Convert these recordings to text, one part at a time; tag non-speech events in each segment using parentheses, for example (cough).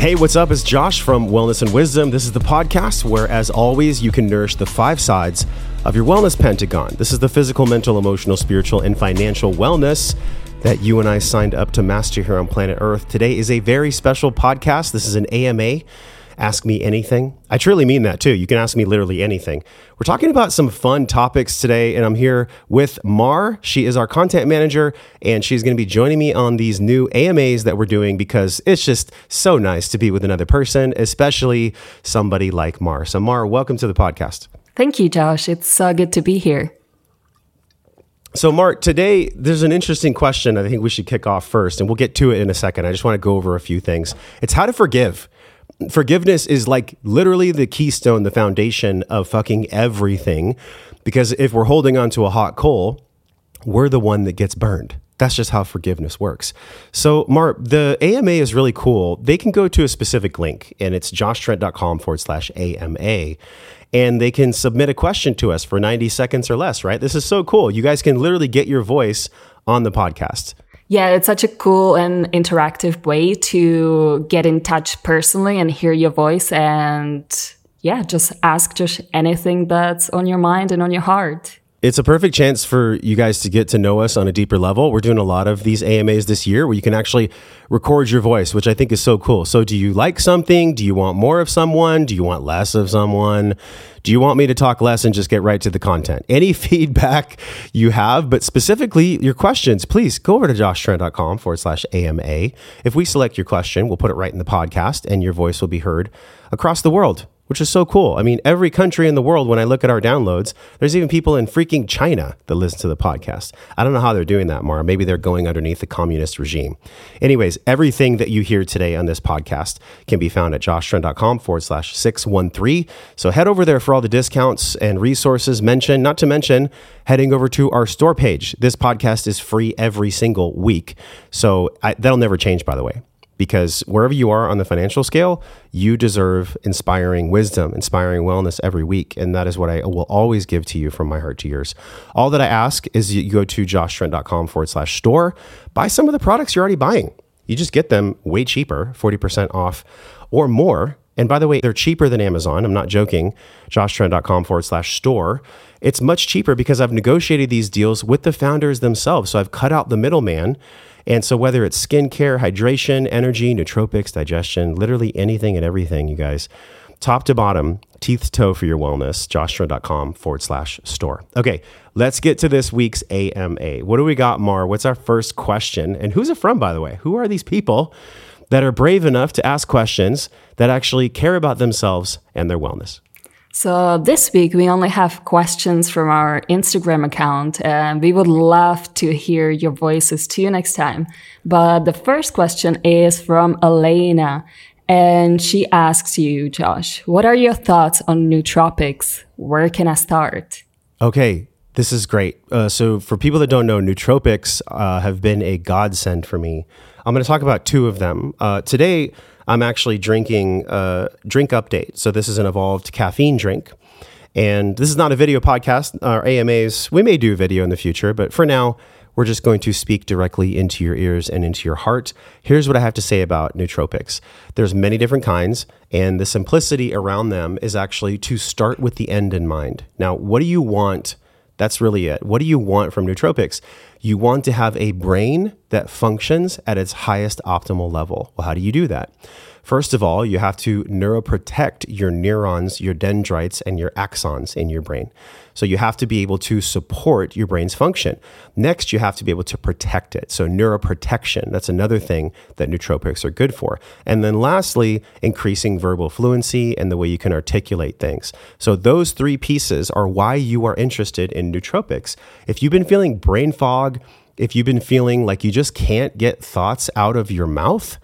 Hey, what's up? It's Josh from Wellness and Wisdom. This is the podcast where, as always, you can nourish the five sides of your wellness pentagon. This is the physical, mental, emotional, spiritual, and financial wellness that you and I signed up to master here on planet Earth. Today is a very special podcast. This is an AMA ask me anything. I truly mean that too. You can ask me literally anything. We're talking about some fun topics today, and I'm here with Mar. She is our content manager, and she's going to be joining me on these new AMAs that we're doing because it's just so nice to be with another person, especially somebody like Mar. So, Mar, welcome to the podcast. Thank you, Josh. It's so good to be here. So, Mark, today there's an interesting question I think we should kick off first, and we'll get to it in a second. I just want to go over a few things. It's how to forgive forgiveness is like literally the keystone, the foundation of fucking everything. Because if we're holding on to a hot coal, we're the one that gets burned. That's just how forgiveness works. So, Mark, the AMA is really cool. They can go to a specific link, and it's joshtrent.com forward slash AMA. And they can submit a question to us for 90 seconds or less, right? This is so cool. You guys can literally get your voice on the podcast. Yeah, it's such a cool and interactive way to get in touch personally and hear your voice and yeah, just ask just anything that's on your mind and on your heart. It's a perfect chance for you guys to get to know us on a deeper level. We're doing a lot of these AMAs this year where you can actually record your voice, which I think is so cool. So, do you like something? Do you want more of someone? Do you want less of someone? Do you want me to talk less and just get right to the content? Any (laughs) feedback you have, but specifically your questions, please go over to joshtrent.com forward slash AMA. If we select your question, we'll put it right in the podcast and your voice will be heard across the world which is so cool. I mean, every country in the world, when I look at our downloads, there's even people in freaking China that listen to the podcast. I don't know how they're doing that, Mara. Maybe they're going underneath the communist regime. Anyways, everything that you hear today on this podcast can be found at joshtrent.com forward slash 613. So head over there for all the discounts and resources mentioned, not to mention heading over to our store page. This podcast is free every single week. So I, that'll never change, by the way because wherever you are on the financial scale, you deserve inspiring wisdom, inspiring wellness every week. And that is what I will always give to you from my heart to yours. All that I ask is you go to joshtrent.com forward slash store, buy some of the products you're already buying. You just get them way cheaper, 40% off or more. And by the way, they're cheaper than Amazon. I'm not joking. joshtrent.com forward slash store. It's much cheaper because I've negotiated these deals with the founders themselves. So I've cut out the middleman and so, whether it's skincare, hydration, energy, nootropics, digestion, literally anything and everything, you guys, top to bottom, teeth to toe for your wellness, joshtrent.com forward slash store. Okay, let's get to this week's AMA. What do we got, Mar? What's our first question? And who's it from, by the way? Who are these people that are brave enough to ask questions that actually care about themselves and their wellness? So this week we only have questions from our Instagram account and we would love to hear your voices too next time. But the first question is from Alaina and she asks you, Josh, what are your thoughts on nootropics? Where can I start? Okay, this is great. Uh, so, for people that don't know, nootropics uh, have been a godsend for me. I'm going to talk about two of them. Uh, today, I'm actually drinking a drink update. So this is an evolved caffeine drink. And this is not a video podcast. Our AMAs, we may do video in the future, but for now, we're just going to speak directly into your ears and into your heart. Here's what I have to say about nootropics. There's many different kinds, and the simplicity around them is actually to start with the end in mind. Now, what do you want? That's really it. What do you want from nootropics? You want to have a brain that functions at its highest optimal level. Well, how do you do that? First of all, you have to neuroprotect your neurons, your dendrites, and your axons in your brain. So you have to be able to support your brain's function. Next, you have to be able to protect it. So neuroprotection, that's another thing that nootropics are good for. And then lastly, increasing verbal fluency and the way you can articulate things. So those three pieces are why you are interested in nootropics. If you've been feeling brain fog, if you've been feeling like you just can't get thoughts out of your mouth,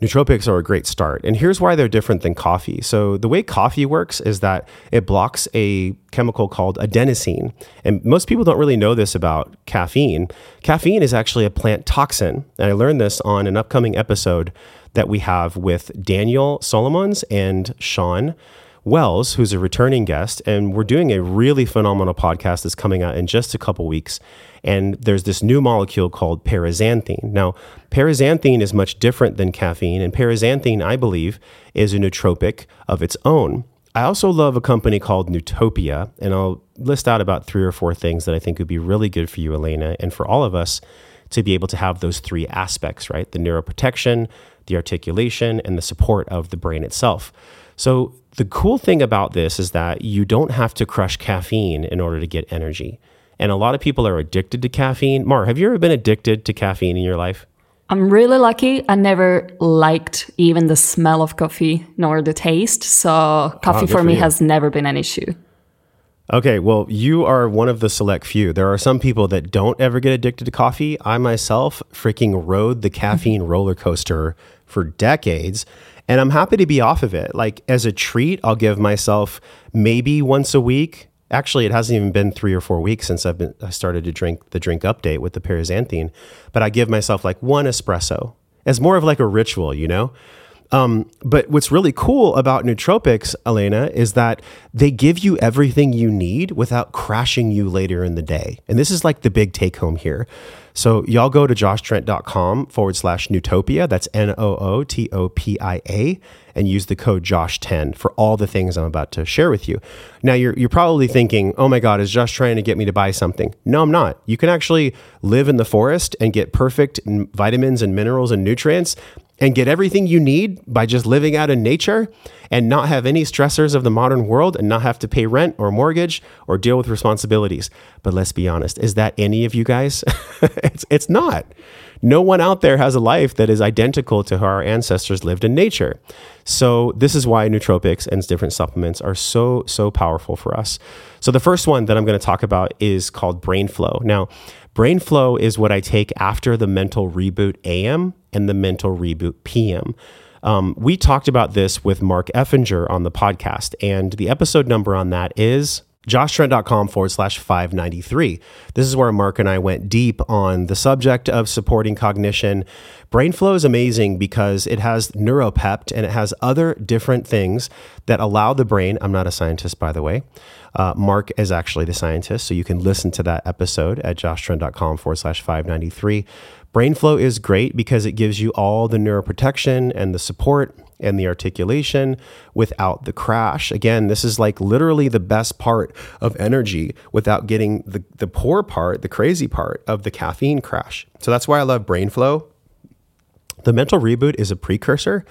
nootropics are a great start. And here's why they're different than coffee. So, the way coffee works is that it blocks a chemical called adenosine. And most people don't really know this about caffeine. Caffeine is actually a plant toxin. And I learned this on an upcoming episode that we have with Daniel Solomons and Shawn Wells, who's a returning guest, and we're doing a really phenomenal podcast that's coming out in just a couple weeks. And there's this new molecule called paraxanthine. Now, paraxanthine is much different than caffeine, and paraxanthine, I believe, is a nootropic of its own. I also love a company called Nootopia, and I'll list out about three or four things that I think would be really good for you, Alaina, and for all of us to be able to have those three aspects, right? The neuroprotection, the articulation, and the support of the brain itself. So, the cool thing about this is that you don't have to crush caffeine in order to get energy. And a lot of people are addicted to caffeine. Mar, have you ever been addicted to caffeine in your life? I'm really lucky. I never liked even the smell of coffee nor the taste. So, coffee for, for me has never been an issue. Okay, well, you are one of the select few. There are some people that don't ever get addicted to coffee. I myself freaking rode the caffeine (laughs) roller coaster for decades, and I'm happy to be off of it. Like as a treat, I'll give myself maybe once a week. Actually, it hasn't even been three or four weeks since I've been I started to drink the drink update with the paraxanthine, but I give myself like one espresso as more of like a ritual, you know. Um, but what's really cool about nootropics, Alaina, is that they give you everything you need without crashing you later in the day. And this is like the big take home here. So y'all go to joshtrent.com forward slash Nootopia. That's N O O T O P I A and use the code Josh10 for all the things I'm about to share with you. Now you're you're probably thinking, oh my God, is Josh trying to get me to buy something? No, I'm not. You can actually live in the forest and get perfect vitamins and minerals and nutrients and get everything you need by just living out in nature and not have any stressors of the modern world and not have to pay rent or mortgage or deal with responsibilities. But let's be honest, is that any of you guys? (laughs) it's, it's not. No one out there has a life that is identical to how our ancestors lived in nature. So, this is why nootropics and different supplements are so, so powerful for us. So, the first one that I'm going to talk about is called Brain Flow. Now, Brain Flow is what I take after the mental reboot AM and the mental reboot PM. Um, we talked about this with Mark Effinger on the podcast, and the episode number on that is joshtrent.com forward slash 593. This is where Mark and I went deep on the subject of supporting cognition. BrainFlow is amazing because it has Noopept and it has other different things that allow the brain. I'm not a scientist, by the way. Uh, Mark is actually the scientist, so you can listen to that episode at joshtrent.com forward slash 593. BrainFlow is great because it gives you all the neuroprotection and the support and the articulation without the crash. Again, this is like literally the best part of energy without getting the, the poor part, the crazy part of the caffeine crash. So that's why I love BrainFlow. The mental reboot is a precursor.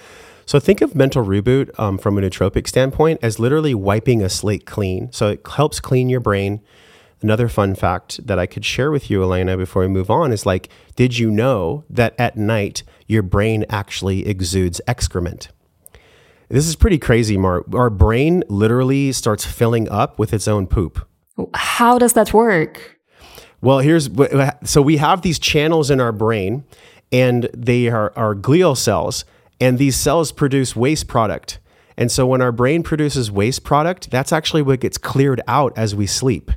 So think of mental reboot um, from a nootropic standpoint as literally wiping a slate clean. So it helps clean your brain. Another fun fact that I could share with you, Alaina, before we move on is like, did you know that at night your brain actually exudes excrement? This is pretty crazy, Mark. Our brain literally starts filling up with its own poop. How does that work? Well, here's so we have these channels in our brain, and they are our glial cells, and these cells produce waste product. And so when our brain produces waste product, that's actually what gets cleared out as we sleep.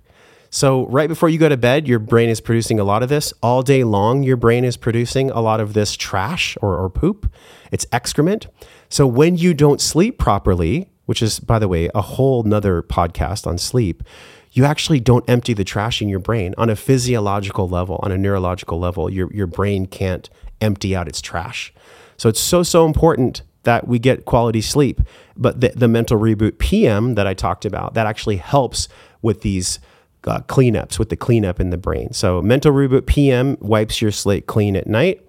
So, right before you go to bed, your brain is producing a lot of this. All day long, your brain is producing a lot of this trash or, or poop. It's excrement. So, when you don't sleep properly, which is, by the way, a whole nother podcast on sleep, you actually don't empty the trash in your brain on a physiological level, on a neurological level. Your, your brain can't empty out its trash. So, it's so, so important that we get quality sleep. But the, the mental reboot PM that I talked about, that actually helps with these uh, cleanups with the cleanup in the brain. So mental reboot PM wipes your slate clean at night.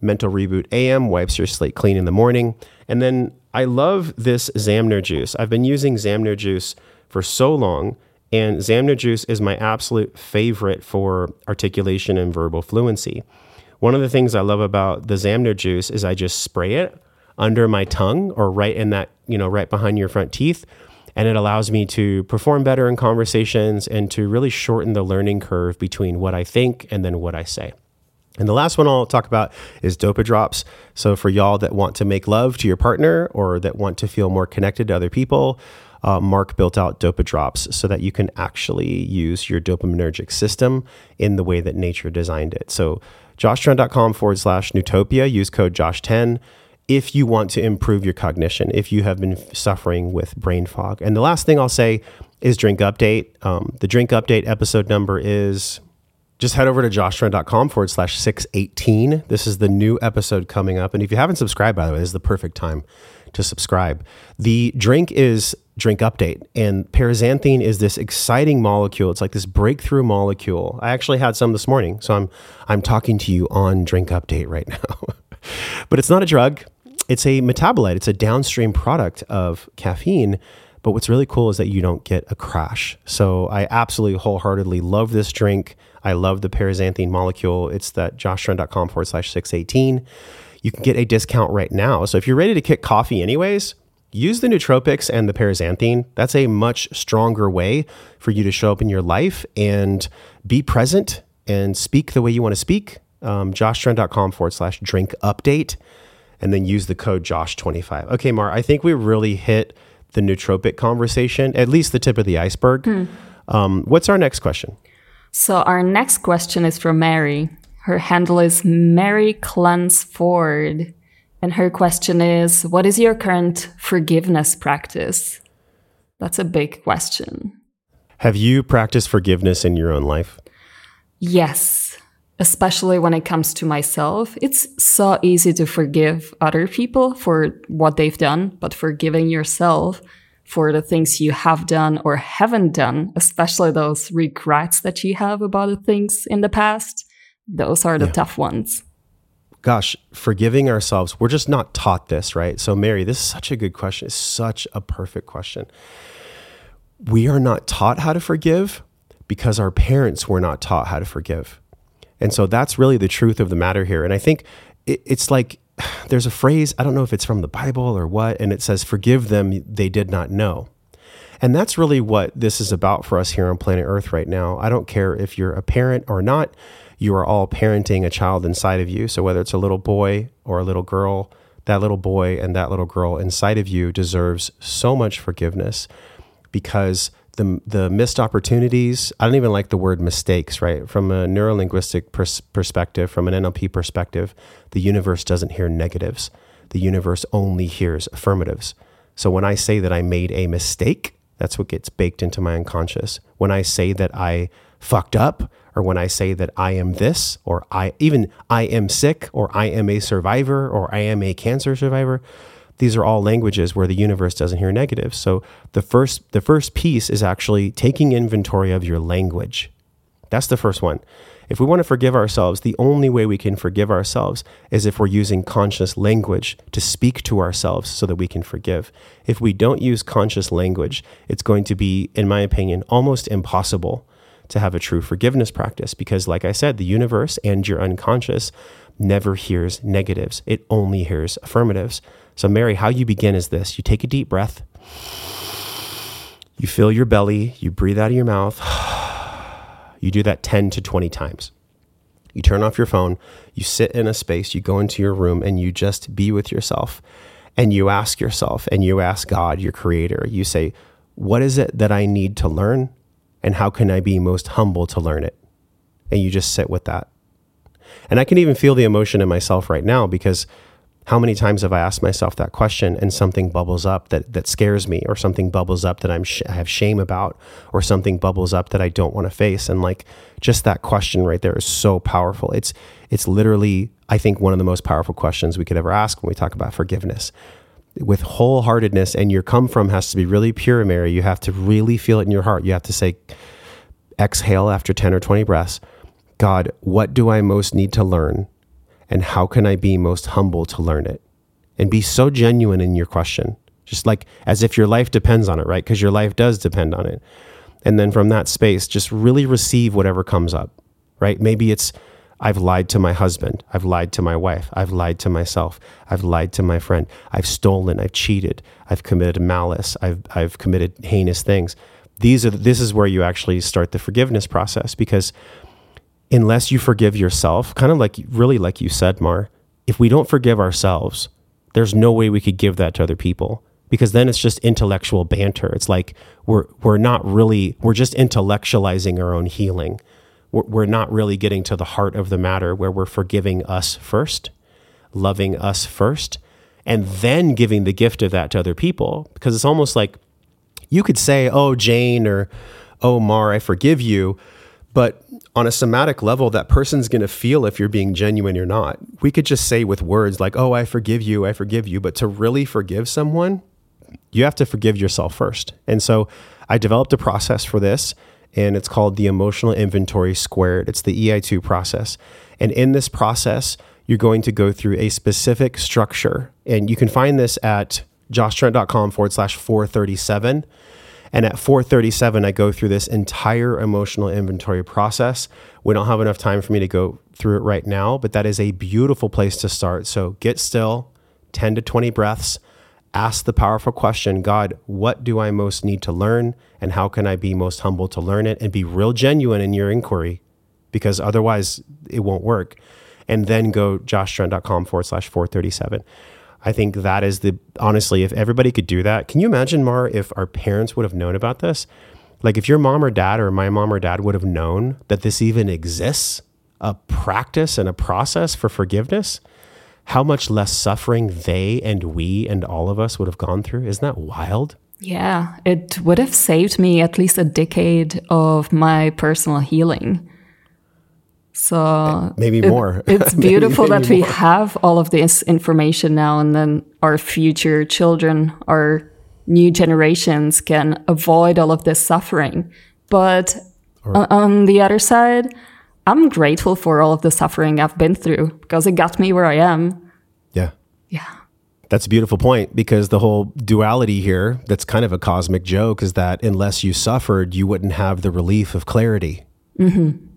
Mental reboot AM wipes your slate clean in the morning. And then I love this Zamner juice. I've been using Zamner juice for so long, and Zamner juice is my absolute favorite for articulation and verbal fluency. One of the things I love about the Zamner juice is I just spray it under my tongue or right in that, you know, right behind your front teeth and it allows me to perform better in conversations and to really shorten the learning curve between what I think and then what I say. And the last one I'll talk about is Dopa Drops. So, for y'all that want to make love to your partner or that want to feel more connected to other people, uh, Mark built out Dopa Drops so that you can actually use your dopaminergic system in the way that nature designed it. So, joshtrent.com forward slash Nootopia, use code Josh10 if you want to improve your cognition, if you have been suffering with brain fog. And the last thing I'll say is drink update. Um, the drink update episode number is just head over to joshtrent.com forward slash 618. This is the new episode coming up. And if you haven't subscribed, by the way, this is the perfect time to subscribe. The drink is drink update and paraxanthine is this exciting molecule. It's like this breakthrough molecule. I actually had some this morning. So I'm, I'm talking to you on drink update right (laughs) now, but it's not a drug. It's a metabolite. It's a downstream product of caffeine but what's really cool is that you don't get a crash. So I absolutely wholeheartedly love this drink. I love the paraxanthine molecule. It's that joshtrent.com forward slash 618. You can get a discount right now. So if you're ready to kick coffee anyways, use the nootropics and the paraxanthine. That's a much stronger way for you to show up in your life and be present and speak the way you want to speak. Um, joshtrent.com forward slash drink update and then use the code Josh25. Okay, Mar, I think we really hit – the nootropic conversation, at least the tip of the iceberg. Hmm. Um, what's our next question? So, our next question is from Mary. Her handle is Mary Clance Ford, And her question is What is your current forgiveness practice? That's a big question. Have you practiced forgiveness in your own life? Yes especially when it comes to myself, it's so easy to forgive other people for what they've done, but forgiving yourself for the things you have done or haven't done, especially those regrets that you have about the things in the past, those are the yeah. tough ones. Gosh, forgiving ourselves, we're just not taught this, right? So, Mary, this is such a good question. It's such a perfect question. We are not taught how to forgive because our parents were not taught how to forgive. And so that's really the truth of the matter here. And I think it, it's like (sighs) there's a phrase, I don't know if it's from the Bible or what, and it says, Forgive them, they did not know. And that's really what this is about for us here on planet Earth right now. I don't care if you're a parent or not, you are all parenting a child inside of you. So whether it's a little boy or a little girl, that little boy and that little girl inside of you deserves so much forgiveness because the the missed opportunities. I don't even like the word mistakes, right? From a neurolinguistic pers- perspective, from an NLP perspective, the universe doesn't hear negatives. The universe only hears affirmatives. So when I say that I made a mistake, that's what gets baked into my unconscious. When I say that I fucked up, or when I say that I am this, or I even I am sick, or I am a survivor, or I am a cancer survivor, these are all languages where the universe doesn't hear negatives. So the first the first piece is actually taking inventory of your language. That's the first one. If we want to forgive ourselves, the only way we can forgive ourselves is if we're using conscious language to speak to ourselves so that we can forgive. If we don't use conscious language, it's going to be, in my opinion, almost impossible to have a true forgiveness practice because, like I said, the universe and your unconscious never hears negatives, it only hears affirmatives. So, Mary, how you begin is this you take a deep breath, you fill your belly, you breathe out of your mouth. (sighs) You do that 10 to 20 times. You turn off your phone, you sit in a space, you go into your room, and you just be with yourself. And you ask yourself, and you ask God, your creator, you say, What is it that I need to learn? And how can I be most humble to learn it? And you just sit with that. And I can even feel the emotion in myself right now because how many times have I asked myself that question and something bubbles up that, that scares me, or something bubbles up that I'm sh- I have shame about, or something bubbles up that I don't want to face? And like just that question right there is so powerful. It's it's literally I think one of the most powerful questions we could ever ask when we talk about forgiveness. With wholeheartedness, and your come from has to be really pure, Mary. You have to really feel it in your heart. You have to say, exhale after 10 or 20 breaths. God, what do I most need to learn and how can I be most humble to learn it? And be so genuine in your question, just like as if your life depends on it, right? Because your life does depend on it. And then from that space, just really receive whatever comes up, right? Maybe it's, I've lied to my husband. I've lied to my wife. I've lied to myself. I've lied to my friend. I've stolen. I've cheated. I've committed malice. I've, I've committed heinous things. These are, this is where you actually start the forgiveness process because unless you forgive yourself, kind of like really like you said, Mar, if we don't forgive ourselves, there's no way we could give that to other people because then it's just intellectual banter. It's like we're we're not really we're just intellectualizing our own healing. We're, we're not really getting to the heart of the matter where we're forgiving us first, loving us first, and then giving the gift of that to other people. Because it's almost like you could say, Oh, Jane, or Oh, Mar, I forgive you. But on a somatic level, that person's going to feel if you're being genuine or not. We could just say with words like, Oh, I forgive you, I forgive you. But to really forgive someone, you have to forgive yourself first. And so I developed a process for this, and it's called the Emotional Inventory Squared. It's the EI2 process. And in this process, you're going to go through a specific structure. And you can find this at joshtrent.com forward slash 437. And at 437, I go through this entire emotional inventory process. We don't have enough time for me to go through it right now, but that is a beautiful place to start. So get still, 10 to 20 breaths. Ask the powerful question God, what do I most need to learn? And how can I be most humble to learn it? And be real genuine in your inquiry because otherwise it won't work. And then go joshtrent.com forward slash 437. I think that is the honestly, if everybody could do that, can you imagine, Mar, if our parents would have known about this? Like if your mom or dad or my mom or dad would have known that this even exists, a practice and a process for forgiveness, how much less suffering they and we and all of us would have gone through. Isn't that wild? Yeah, it would have saved me at least a decade of my personal healing. So maybe it, more. (laughs) It's beautiful maybe, maybe that we more. have all of this information now, and then our future children, our new generations can avoid all of this suffering. But or, on the other side, I'm grateful for all of the suffering I've been through because it got me where I am. Yeah. Yeah. That's a beautiful point because the whole duality here, that's kind of a cosmic joke, is that unless you suffered, you wouldn't have the relief of clarity. Mm-hmm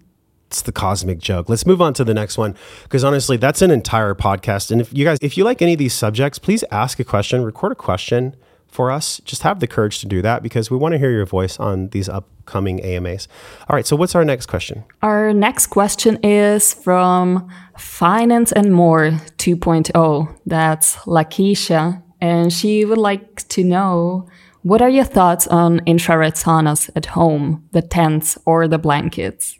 it's the cosmic joke. Let's move on to the next one because honestly, that's an entire podcast. And if you guys, if you like any of these subjects, please ask a question, record a question for us. Just have the courage to do that because we want to hear your voice on these upcoming AMAs. All right, so what's our next question? Our next question is from Finance and More 2.0. That's Lakeisha, and she would like to know. What are your thoughts on infrared saunas at home, the tents or the blankets?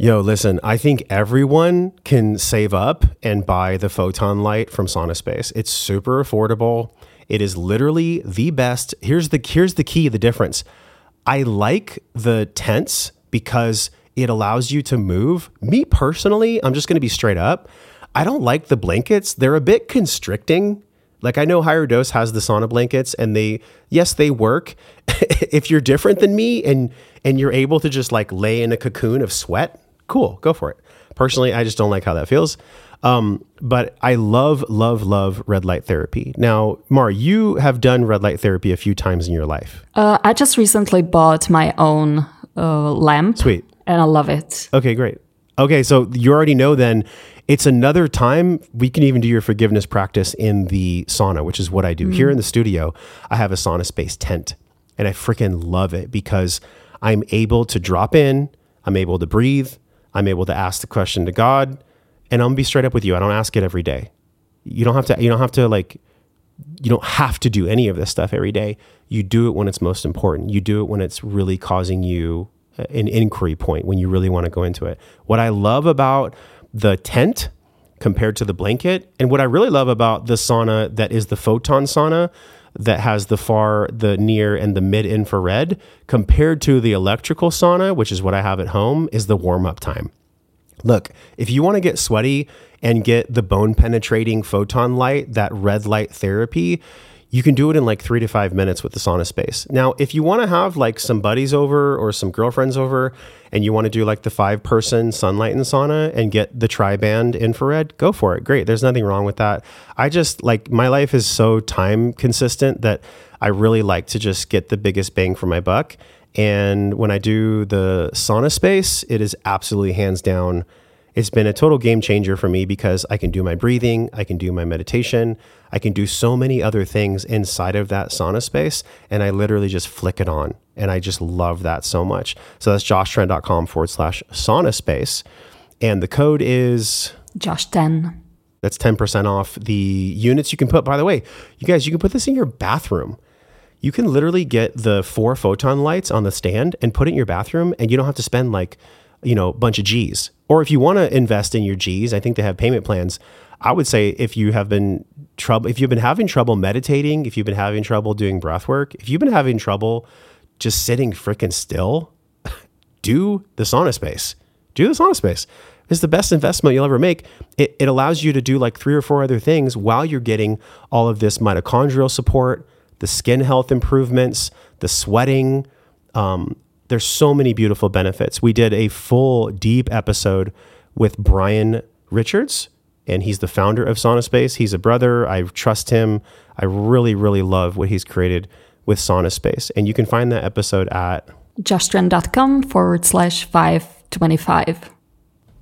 Yo, listen, I think everyone can save up and buy the photon light from SaunaSpace. It's super affordable. It is literally the best. Here's the here's the key, the difference. I like the tents because it allows you to move. Me personally, I'm just going to be straight up. I don't like the blankets. They're a bit constricting. Like I know HigherDOSE has the sauna blankets and they yes, they work. (laughs) if you're different than me and and you're able to just like lay in a cocoon of sweat, cool, go for it. Personally, I just don't like how that feels. Um, but I love, love, love red light therapy. Now, Mar, you have done red light therapy a few times in your life. Uh, I just recently bought my own uh, lamp. Sweet. And I love it. Okay, great. Okay, so you already know then it's another time we can even do your forgiveness practice in the sauna, which is what I do. Mm. Here in the studio, I have a sauna space tent and I freaking love it because I'm able to drop in, I'm able to breathe, I'm able to ask the question to God, and I'm gonna be straight up with you. I don't ask it every day. You don't have to. You don't have to like. You don't have to do any of this stuff every day. You do it when it's most important. You do it when it's really causing you uh, an inquiry point when you really want to go into it. What I love about the tent compared to the blanket, and what I really love about the sauna that is the photon sauna that has the far, the near, and the mid infrared compared to the electrical sauna, which is what I have at home, is the warm up time. Look, if you want to get sweaty and get the bone penetrating photon light, that red light therapy, you can do it in like three to five minutes with the sauna space. Now, if you want to have like some buddies over or some girlfriends over and you want to do like the five person sunlight and sauna and get the tri band infrared, go for it. Great. There's nothing wrong with that. I just like my life is so time consistent that I really like to just get the biggest bang for my buck. And when I do the sauna space, it is absolutely hands down it's been a total game changer for me because I can do my breathing, I can do my meditation, I can do so many other things inside of that sauna space. And I literally just flick it on. And I just love that so much. So that's joshtrent.com forward slash sauna space. And the code is Josh10. That's 10% off the units you can put. By the way, you guys, you can put this in your bathroom. You can literally get the four photon lights on the stand and put it in your bathroom, and you don't have to spend like you know, bunch of G's. Or if you want to invest in your G's, I think they have payment plans. I would say if you have been trouble, if you've been having trouble meditating, if you've been having trouble doing breath work, if you've been having trouble just sitting freaking still, (laughs) do the sauna space. Do the sauna space. It's the best investment you'll ever make. It, it allows you to do like three or four other things while you're getting all of this mitochondrial support, the skin health improvements, the sweating. Um, there's so many beautiful benefits. We did a full deep episode with Brian Richards, and he's the founder of SaunaSpace. He's a brother. I trust him. I really, really love what he's created with SaunaSpace. And you can find that episode at joshtrent.com forward slash 525.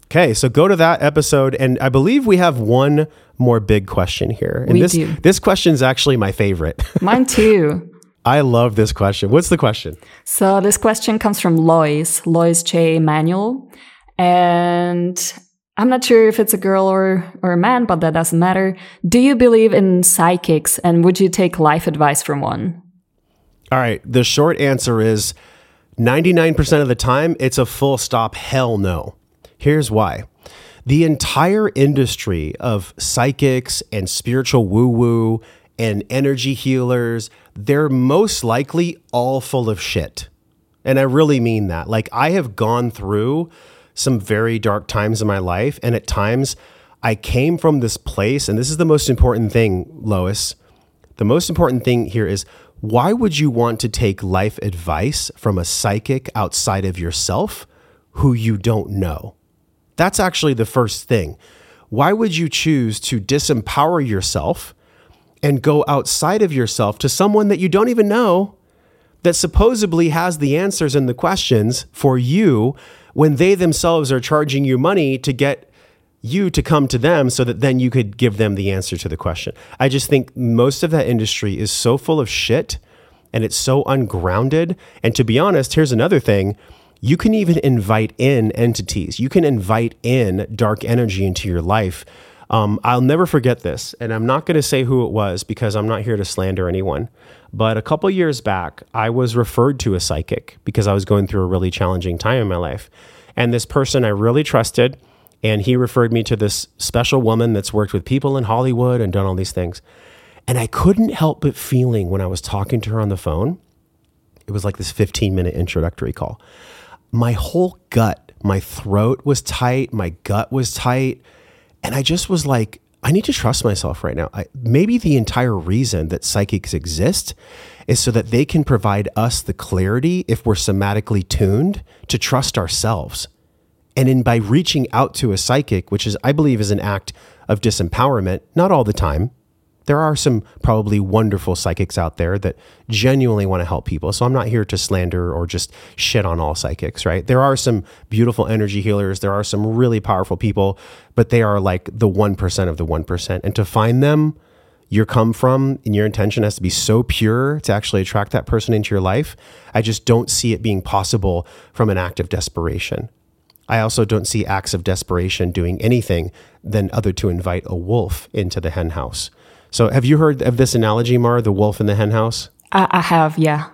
Okay, so go to that episode, and I believe we have one more big question here. And We this do. this question is actually my favorite. Mine (laughs) too. I love this question. What's the question? So this question comes from Lois, Lois J. Manuel. And I'm not sure if it's a girl or, or a man, but that doesn't matter. Do you believe in psychics and would you take life advice from one? All right, the short answer is 99% of the time, it's a full stop hell no. Here's why. The entire industry of psychics and spiritual woo woo and energy healers, they're most likely all full of shit. And I really mean that. Like, I have gone through some very dark times in my life, and at times I came from this place, and this is the most important thing, Lois. The most important thing here is why would you want to take life advice from a psychic outside of yourself who you don't know? That's actually the first thing. Why would you choose to disempower yourself and go outside of yourself to someone that you don't even know that supposedly has the answers and the questions for you when they themselves are charging you money to get you to come to them so that then you could give them the answer to the question. I just think most of that industry is so full of shit and it's so ungrounded. And to be honest, here's another thing you can even invite in entities, you can invite in dark energy into your life. Um, I'll never forget this, and I'm not going to say who it was because I'm not here to slander anyone. But a couple years back, I was referred to a psychic because I was going through a really challenging time in my life. And this person I really trusted, and he referred me to this special woman that's worked with people in Hollywood and done all these things. And I couldn't help but feeling when I was talking to her on the phone, it was like this 15 minute introductory call. My whole gut, my throat was tight, my gut was tight. And I just was like, I need to trust myself right now. I, maybe the entire reason that psychics exist is so that they can provide us the clarity, if we're somatically tuned, to trust ourselves. And in by reaching out to a psychic, which is I believe is an act of disempowerment, not all the time. There are some probably wonderful psychics out there that genuinely want to help people. So I'm not here to slander or just shit on all psychics, right? There are some beautiful energy healers, there are some really powerful people, but they are like the 1% of the 1%. And to find them, your come from and your intention has to be so pure to actually attract that person into your life. I just don't see it being possible from an act of desperation. I also don't see acts of desperation doing anything than other to invite a wolf into the hen house. So, have you heard of this analogy, Mar, the wolf in the hen house? I, I have, yeah.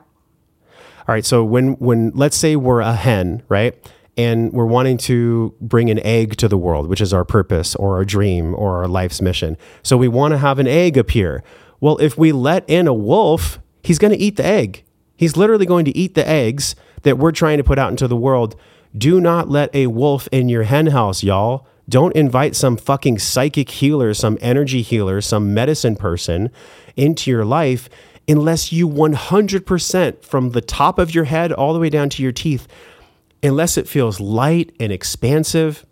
All right. So when when let's say we're a hen, right? And we're wanting to bring an egg to the world, which is our purpose or our dream or our life's mission. So we want to have an egg appear. Well, if we let in a wolf, he's going to eat the egg. He's literally going to eat the eggs that we're trying to put out into the world. Do not let a wolf in your hen house, y'all. Don't invite some fucking psychic healer, some energy healer, some medicine person into your life unless you 100% from the top of your head all the way down to your teeth, unless it feels light and expansive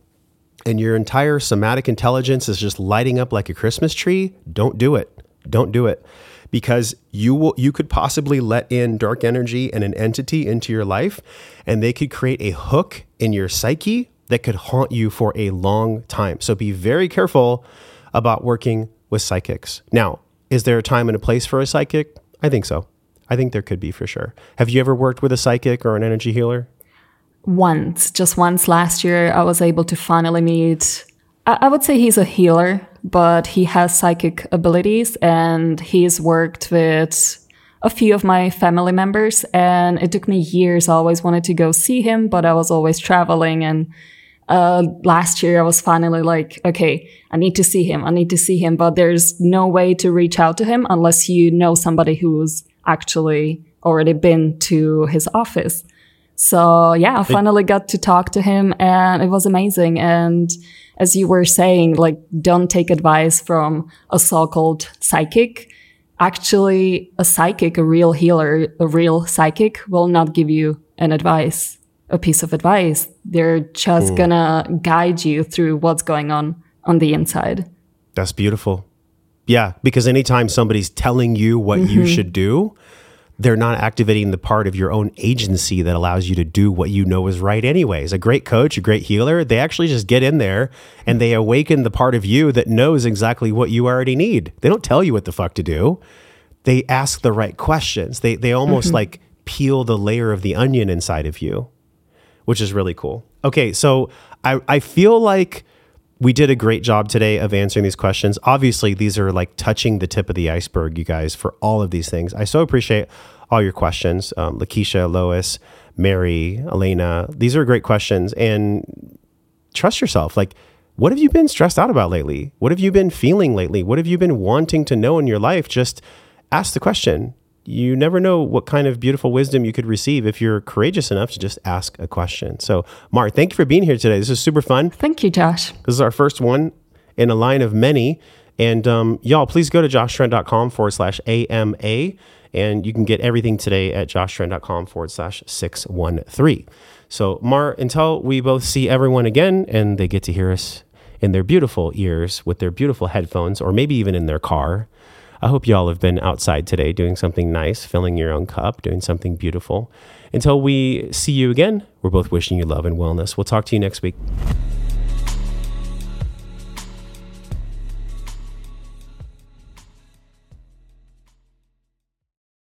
and your entire somatic intelligence is just lighting up like a Christmas tree, don't do it. Don't do it. Because you will you could possibly let in dark energy and an entity into your life and they could create a hook in your psyche that could haunt you for a long time. So be very careful about working with psychics. Now, is there a time and a place for a psychic? I think so. I think there could be for sure. Have you ever worked with a psychic or an energy healer? Once, just once last year, I was able to finally meet. I, would say he's a healer, but he has psychic abilities and he's worked with a few of my family members. And it took me years. I always wanted to go see him, but I was always traveling and uh, last year I was finally like, okay, I need to see him. I need to see him. But there's no way to reach out to him unless you know somebody who's actually already been to his office. So yeah, I finally got to talk to him and it was amazing. And as you were saying, like, don't take advice from a so-called psychic. Actually, a psychic, a real healer, a real psychic will not give you an advice, a piece of advice. They're just mm. gonna guide you through what's going on on the inside. That's beautiful. Yeah, because anytime somebody's telling you what mm-hmm. you should do, they're not activating the part of your own agency that allows you to do what you know is right anyways. A great coach, a great healer, they actually just get in there and they awaken the part of you that knows exactly what you already need. They don't tell you what the fuck to do. They ask the right questions. They they almost mm-hmm. like peel the layer of the onion inside of you, which is really cool. Okay, so I I feel like we did a great job today of answering these questions. Obviously, these are like touching the tip of the iceberg, you guys, for all of these things. I so appreciate all your questions. Um, Lakeisha, Lois, Mary, Alaina, these are great questions. And trust yourself. Like, what have you been stressed out about lately? What have you been feeling lately? What have you been wanting to know in your life? Just ask the question you never know what kind of beautiful wisdom you could receive if you're courageous enough to just ask a question. So, Mark, thank you for being here today. This is super fun. Thank you, Josh. This is our first one in a line of many. And um, y'all, please go to joshtrent.com forward slash AMA. and you can get everything today at joshtrent.com forward slash 613. So, Mar, until we both see everyone again and they get to hear us in their beautiful ears with their beautiful headphones, or maybe even in their car, I hope y'all have been outside today doing something nice, filling your own cup, doing something beautiful. Until we see you again, we're both wishing you love and wellness. We'll talk to you next week.